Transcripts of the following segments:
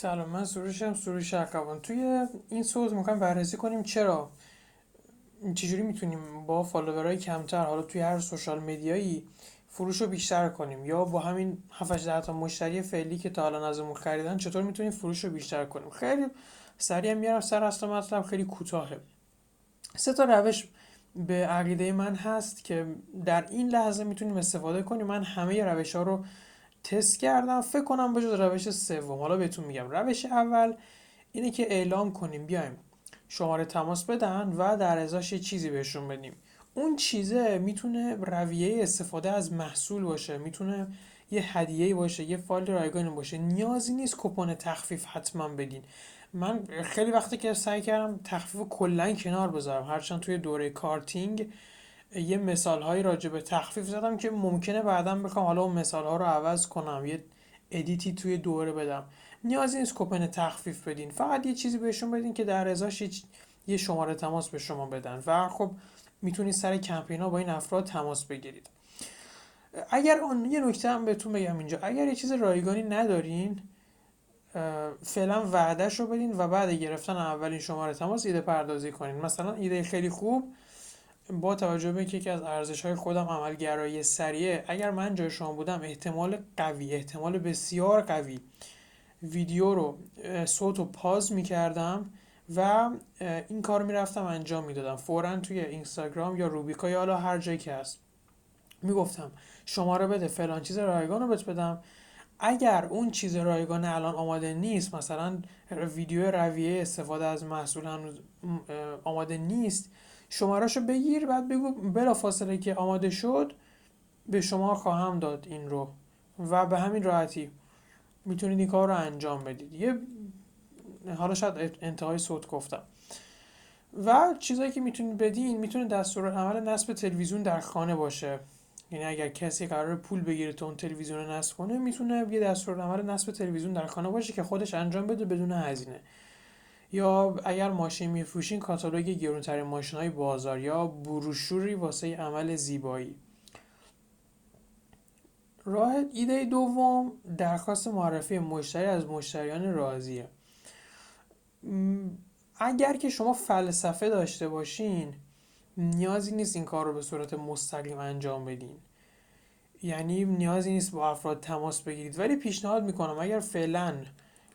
سلام من سروشم سروش ارکوان توی این صوت می‌خوایم بررسی کنیم چرا چجوری می‌تونیم با فالوورهای کمتر حالا توی هر سوشال مدیایی فروش رو بیشتر کنیم؟ یا با همین 7 تا مشتری فعلی که تا الان ازمون خریدن چطور می‌تونیم فروش رو بیشتر کنیم؟ خیلی سریع میارم سر اصل مطلب خیلی کوتاهه. سه تا روش به عقیده من هست که در این لحظه می‌تونیم استفاده کنیم. من همه روش ها رو تست کردم فکر کنم بجز روش سوم. حالا بهتون میگم روش اول اینه که اعلام کنیم بیایم شماره تماس بدن و در ازاش یه چیزی بهشون بدیم. اون چیزه می‌تونه رویه استفاده از محصول باشه می‌تونه یه هدیه باشه یه فایل رایگان باشه. نیازی نیست کپون تخفیف حتما بدین. من خیلی وقتی که سعی کردم تخفیف کلا کنار بذارم هرچند توی دوره کارتینگ یه مثال هایی راجع به تخفیف زدم که ممکنه بعدا بخوام حالا اون مثال ها رو عوض کنم یه ادیتی توی دوره بدم. نیازی نیست کوپن تخفیف بدین فقط یه چیزی بهشون بدین که در ازاش یه شماره تماس به شما بدن و خب می‌تونید سر کمپین ها با این افراد تماس بگیرید. اگر اون یه نکته هم بهتون بگم اینجا. اگر یه چیز رایگانی ندارین فعلا وعدهش رو بدین و بعد گرفتن اولین شماره تماس ایده پردازی کنین. مثلا ایده خیلی خوب با توجه به اینکه یکی از ارزش های خودم عملگرایی سریعه اگر من جای شما بودم احتمال قوی احتمال بسیار قوی ویدیو رو صوت و پاز می‌کردم و این کار می‌رفتم انجام می‌دادم. فورا توی اینستاگرام یا روبیکا یا حالا هر جایی که هست می‌گفتم شماره بده فلان چیز رایگان رو بهت بدم. اگر اون چیز رایگان الان آماده نیست مثلا ویدیو رویه استفاده از محصول هنوز آماده نیست شماراشو بگیر بعد بگو بلا فاصله که آماده شد به شما خواهم داد این رو. و به همین راحتی می‌تونید این کار رو انجام بدید. یه حالا شاید انتهای صوت گفتم. و چیزایی که می‌تونید بدین می‌تونه دستور عمل نصب تلویزیون در خانه باشه. یعنی اگر کسی قرار پول بگیره تا اون تلویزیون رو نصب کنه می‌تونه یه دستور عمل نصب تلویزیون در خانه باشه که خودش انجام بده بدون هزینه. یا اگر ماشین میفروشین کاتالوگ گرونترین ماشین های بازار یا بروشوری واسه عمل زیبایی. راه ایده دوم درخواست معرفی مشتری از مشتریان راضیه. اگر که شما فلسفه داشته باشین نیازی نیست این کار رو به صورت مستقیم انجام بدین. یعنی نیازی نیست با افراد تماس بگیرید. ولی پیشنهاد می‌کنم اگر فعلا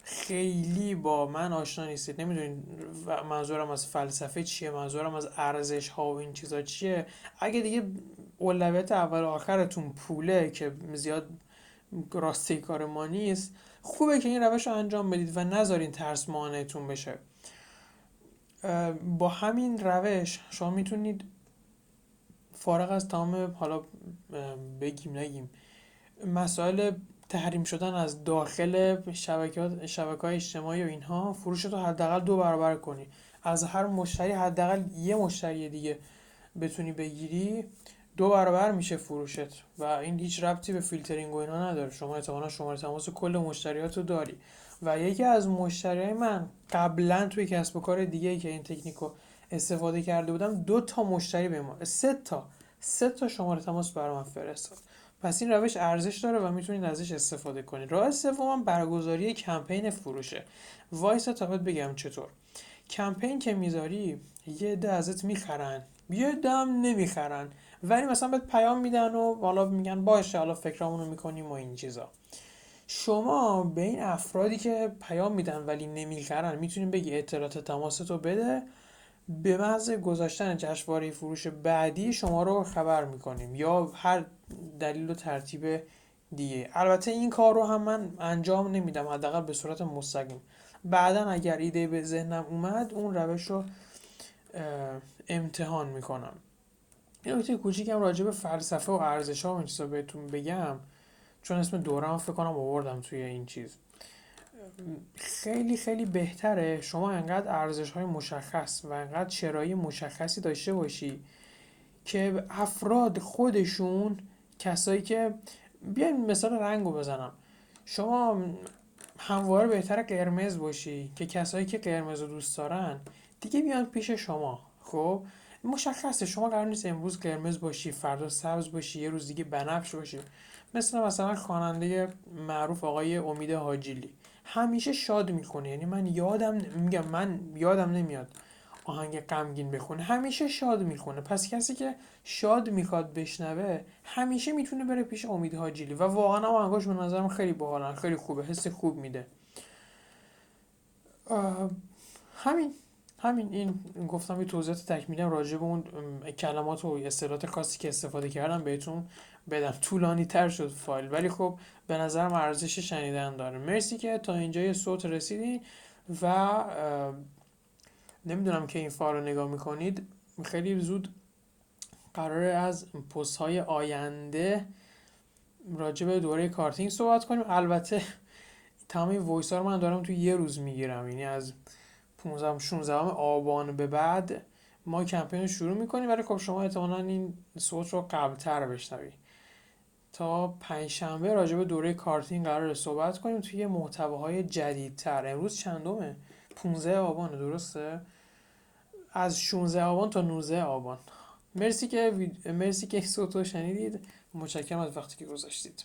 خیلی با من آشنا نیستید. نمی‌دونید منظورم از فلسفه چیه منظورم از ارزش ها و این چیزا چیه. اگه دیگه اولویت اول آخرتون پوله که زیاد راستی کار ما نیست خوبه که این روش رو انجام بدید و نذارین ترس مانعتون بشه. با همین روش شما می‌تونید فارغ از تمام حالا بگیم نگیم مسائل تحریم شدن از داخل شبکه شبکه های اجتماعی و اینها فروش رو حداقل دو برابر کنی. از هر مشتری حداقل یه مشتری دیگه بتونی بگیری دو برابر میشه فروشت و این هیچ ربطی به فیلترینگ و اینا نداره. شما احتمالا شماره تماس کل مشتریات رو داری. و یکی از مشتریای من قبلا توی کسب و کار دیگه که این تکنیک رو استفاده کرده بودم دو تا مشتری به ما سه تا. سه تا شماره تماس برای من فرستاد. پس این روش ارزش داره و می‌تونید ازش استفاده کنید. راه سوم برگزاری کمپین فروشه. وایس تا بگم چطور. کمپین که می‌ذاری یه عده ازت می‌خرن. یه دم نمی‌خرن. ولی مثلا بهت پیام میدن و حالا میگن باشه حالا فکرامونو می‌کنیم و این چیزا. شما به این افرادی که پیام میدن ولی نمی‌خرن می‌تونیم بگی اطلاعات تماستو بده به محض گذاشتن جشنواره فروش بعدی شما رو خبر می‌کنیم یا هر دلیل و ترتیب دیگه. البته این کار رو هم من انجام نمیدم حداقل به صورت مستقیم. بعدا اگر ایده به ذهنم اومد اون روش رو امتحان می‌کنم. یه نکته کوچیکم راجع به فلسفه و ارزش ها و این بهتون بگم. چون اسم دورم فکر کنم آوردم توی این چیز. خیلی خیلی بهتره شما انقدر ارزش های مشخص و انقدر چرایی مشخصی داشته باشی که افراد خودشون کسایی که بیاین مثال رنگو بزنم. شما همواره بهتر قرمز باشی که کسایی که قرمز رو دوست دارن دیگه بیان پیش شما خب؟ مشخصه شما قرار نیست امروز قرمز باشی فردا سبز باشی یه روز دیگه بنفش باشی. مثل مثلا خواننده معروف آقای امید حاجیلی. همیشه شاد می‌کنه یعنی من یادم میگم من یادم نمیاد آهنگ غمگین بخونه. همیشه شاد می‌خونه. پس کسی که شاد می‌خواد بشنوه همیشه می‌تونه بره پیش امید هاجیلی. و واقعا آهنگاش به نظرم خیلی باحالن خیلی خوبه. حس خوب میده. همین. همین. این گفتم یه توضیحات تکمیلم راجع به اون کلمات و اصطلاحات خاصی که استفاده کردم بهتون بدم طولانی تر شد فایل. ولی خب به نظرم ارزش شنیدن داره. مرسی که تا اینجا یه صوت رسیدین و نمی‌دونم که این فایل رو نگاه می‌کنید. خیلی زود قراره از پست های آینده راجع به دوره marketing صحبت کنیم. البته تمام این voice ها رو من دارم تو یه روز می‌گیرم. یعنی از 15 16 آبان به بعد ما کمپین رو شروع می‌کنیم. ولی خب شما احتمالا این صوت رو قبلتر بشنوید تا پنجشنبه راجع به دوره کارتینگ قرار صحبت کنیم. توی محتواهای جدیدتر. امروز چندمه؟ 15 آبان درسته؟ از 16 آبان تا 19 آبان. مرسی که مرسی که صوت رو شنیدید. متشکرم از وقتی که گذاشتید.